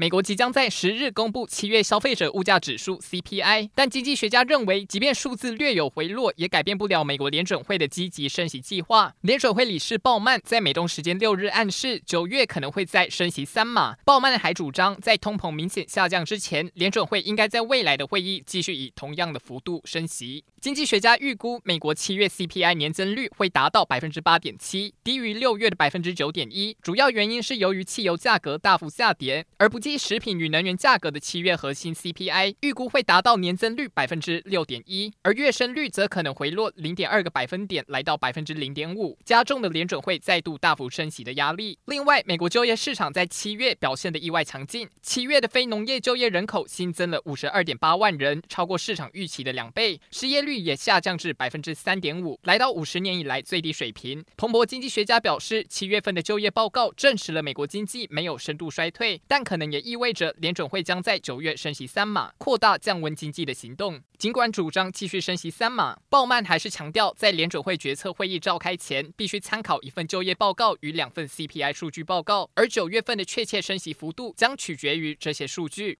美国即将在十日公布七月消费者物价指数 CPI，但经济学家认为，即便数字略有回落，也改变不了美国联准会的积极升息计划。联准会理事鲍曼在美东时间六日暗示，九月可能会再升息三码。鲍曼还主张，在通膨明显下降之前，联准会应该在未来的会议继续以同样的幅度升息。经济学家预估，美国七月 CPI 年增率会达到百分之八点七，低于六月的百分之九点一。主要原因是由于汽油价格大幅下跌，而不计。食品与能源价格的七月核心 CPI 预估会达到年增率百分之六点一，而月升率则可能回落零点二个百分点，来到百分之零点五，加重了联准会再度大幅升息的压力。另外，美国就业市场在七月表现的意外强劲，七月的非农业就业人口新增了五十二点八万人，超过市场预期的两倍，失业率也下降至百分之三点五，来到五十年以来最低水平。彭博经济学家表示，七月份的就业报告证实了美国经济没有深度衰退，但可能也意味着联准会将在九月升息三码，扩大降温经济的行动。尽管主张继续升息三码，鲍曼还是强调，在联准会决策会议召开前，必须参考一份就业报告与两份 CPI 数据报告，而九月份的确切升息幅度将取决于这些数据。